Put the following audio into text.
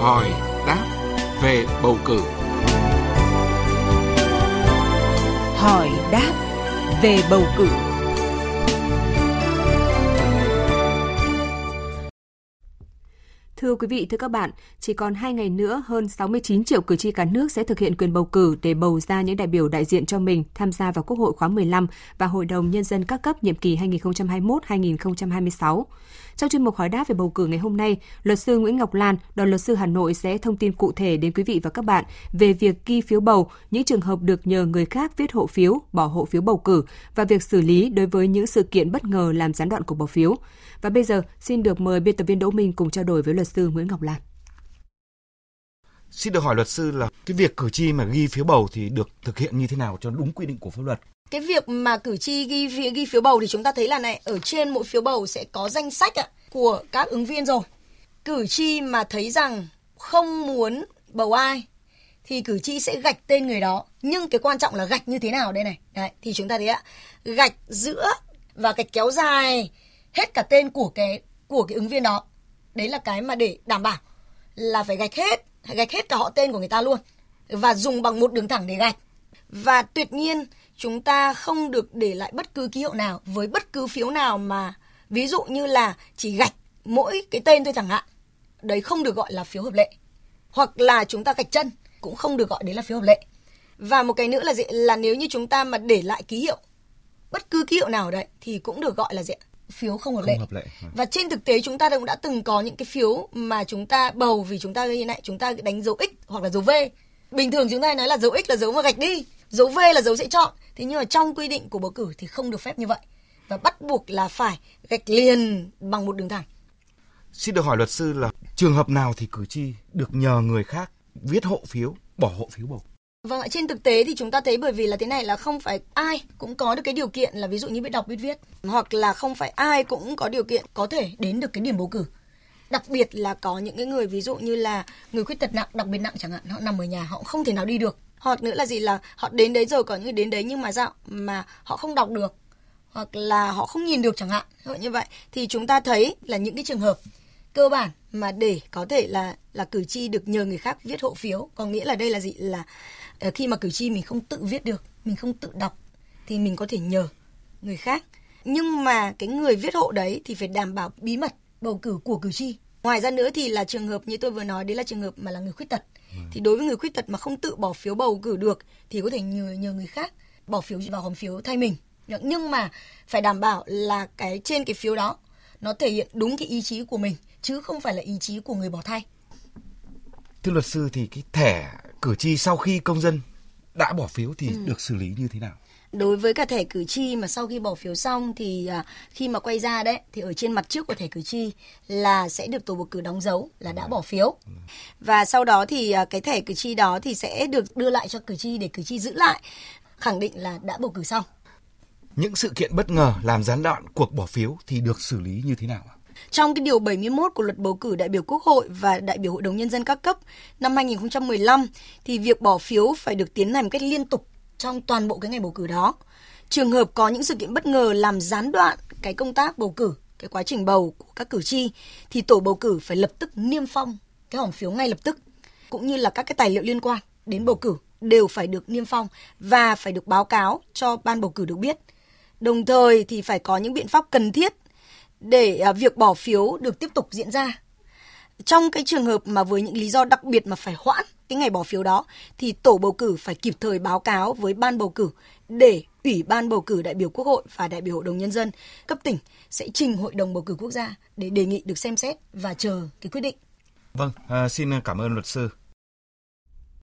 hỏi đáp về bầu cử. Hỏi đáp về bầu cử. Thưa quý vị, thưa các bạn, chỉ còn 2 ngày nữa, hơn 69 triệu cử tri cả nước sẽ thực hiện quyền bầu cử để bầu ra những đại biểu đại diện cho mình tham gia vào Quốc hội khóa 15 và Hội đồng Nhân dân các cấp nhiệm kỳ 2021-2026. Trong chuyên mục hỏi đáp về bầu cử ngày hôm nay, luật sư Nguyễn Ngọc Lan, đoàn luật sư Hà Nội sẽ thông tin cụ thể đến quý vị và các bạn về việc ghi phiếu bầu, những trường hợp được nhờ người khác viết hộ phiếu, bỏ hộ phiếu bầu cử và việc xử lý đối với những sự kiện bất ngờ làm gián đoạn cuộc bầu phiếu. Và bây giờ, xin được mời biên tập viên Đỗ Minh cùng trao đổi với luật sư Nguyễn Ngọc Lan. Xin được hỏi luật sư là cái việc cử tri mà ghi phiếu bầu thì được thực hiện như thế nào cho đúng quy định của pháp luật? Cái việc mà cử tri ghi ghi phiếu bầu thì chúng ta thấy là này ở trên mỗi phiếu bầu sẽ có danh sách ạ, của các ứng viên rồi. Cử tri mà thấy rằng không muốn bầu ai thì cử tri sẽ gạch tên người đó. Nhưng cái quan trọng là gạch như thế nào đây này. Đấy, thì chúng ta thấy ạ, gạch giữa và gạch kéo dài hết cả tên của cái của cái ứng viên đó. Đấy là cái mà để đảm bảo là phải gạch hết, gạch hết cả họ tên của người ta luôn và dùng bằng một đường thẳng để gạch. Và tuyệt nhiên chúng ta không được để lại bất cứ ký hiệu nào với bất cứ phiếu nào mà ví dụ như là chỉ gạch mỗi cái tên thôi chẳng hạn. Đấy không được gọi là phiếu hợp lệ. Hoặc là chúng ta gạch chân cũng không được gọi đấy là phiếu hợp lệ. Và một cái nữa là gì? Là nếu như chúng ta mà để lại ký hiệu bất cứ ký hiệu nào đấy thì cũng được gọi là gì phiếu không hợp lệ. Không hợp lệ. Và trên thực tế chúng ta cũng đã từng có những cái phiếu mà chúng ta bầu vì chúng ta như này, chúng ta đánh dấu x hoặc là dấu v. Bình thường chúng ta nói là dấu x là dấu mà gạch đi, dấu v là dấu sẽ chọn. Thế nhưng mà trong quy định của bầu cử thì không được phép như vậy và bắt buộc là phải gạch liền bằng một đường thẳng. Xin được hỏi luật sư là trường hợp nào thì cử tri được nhờ người khác viết hộ phiếu, bỏ hộ phiếu bầu? Vâng ạ, trên thực tế thì chúng ta thấy bởi vì là thế này là không phải ai cũng có được cái điều kiện là ví dụ như biết đọc biết viết hoặc là không phải ai cũng có điều kiện có thể đến được cái điểm bầu cử. Đặc biệt là có những cái người ví dụ như là người khuyết tật nặng, đặc biệt nặng chẳng hạn, họ nằm ở nhà họ không thể nào đi được. Hoặc nữa là gì là họ đến đấy rồi có những đến đấy nhưng mà sao mà họ không đọc được hoặc là họ không nhìn được chẳng hạn như vậy thì chúng ta thấy là những cái trường hợp cơ bản mà để có thể là là cử tri được nhờ người khác viết hộ phiếu. Có nghĩa là đây là gì? Là ờ, khi mà cử tri mình không tự viết được mình không tự đọc thì mình có thể nhờ người khác. Nhưng mà cái người viết hộ đấy thì phải đảm bảo bí mật bầu cử của cử tri. Ngoài ra nữa thì là trường hợp như tôi vừa nói đấy là trường hợp mà là người khuyết tật. Thì đối với người khuyết tật mà không tự bỏ phiếu bầu cử được thì có thể nhờ nhờ người khác bỏ phiếu vào hòm phiếu thay mình. Nhưng mà phải đảm bảo là cái trên cái phiếu đó nó thể hiện đúng cái ý chí của mình chứ không phải là ý chí của người bỏ thay. Thưa luật sư thì cái thẻ cử tri sau khi công dân đã bỏ phiếu thì ừ. được xử lý như thế nào? Đối với cả thẻ cử tri mà sau khi bỏ phiếu xong thì à, khi mà quay ra đấy thì ở trên mặt trước của thẻ cử tri là sẽ được tổ bầu cử đóng dấu là đã bỏ phiếu. Và sau đó thì à, cái thẻ cử tri đó thì sẽ được đưa lại cho cử tri để cử tri giữ lại khẳng định là đã bầu cử xong những sự kiện bất ngờ làm gián đoạn cuộc bỏ phiếu thì được xử lý như thế nào Trong cái điều 71 của luật bầu cử đại biểu Quốc hội và đại biểu Hội đồng Nhân dân các cấp năm 2015 thì việc bỏ phiếu phải được tiến hành một cách liên tục trong toàn bộ cái ngày bầu cử đó. Trường hợp có những sự kiện bất ngờ làm gián đoạn cái công tác bầu cử, cái quá trình bầu của các cử tri thì tổ bầu cử phải lập tức niêm phong cái hòm phiếu ngay lập tức. Cũng như là các cái tài liệu liên quan đến bầu cử đều phải được niêm phong và phải được báo cáo cho ban bầu cử được biết. Đồng thời thì phải có những biện pháp cần thiết để à, việc bỏ phiếu được tiếp tục diễn ra. Trong cái trường hợp mà với những lý do đặc biệt mà phải hoãn cái ngày bỏ phiếu đó thì tổ bầu cử phải kịp thời báo cáo với ban bầu cử để Ủy ban bầu cử đại biểu Quốc hội và đại biểu Hội đồng nhân dân cấp tỉnh sẽ trình Hội đồng bầu cử quốc gia để đề nghị được xem xét và chờ cái quyết định. Vâng, à, xin cảm ơn luật sư.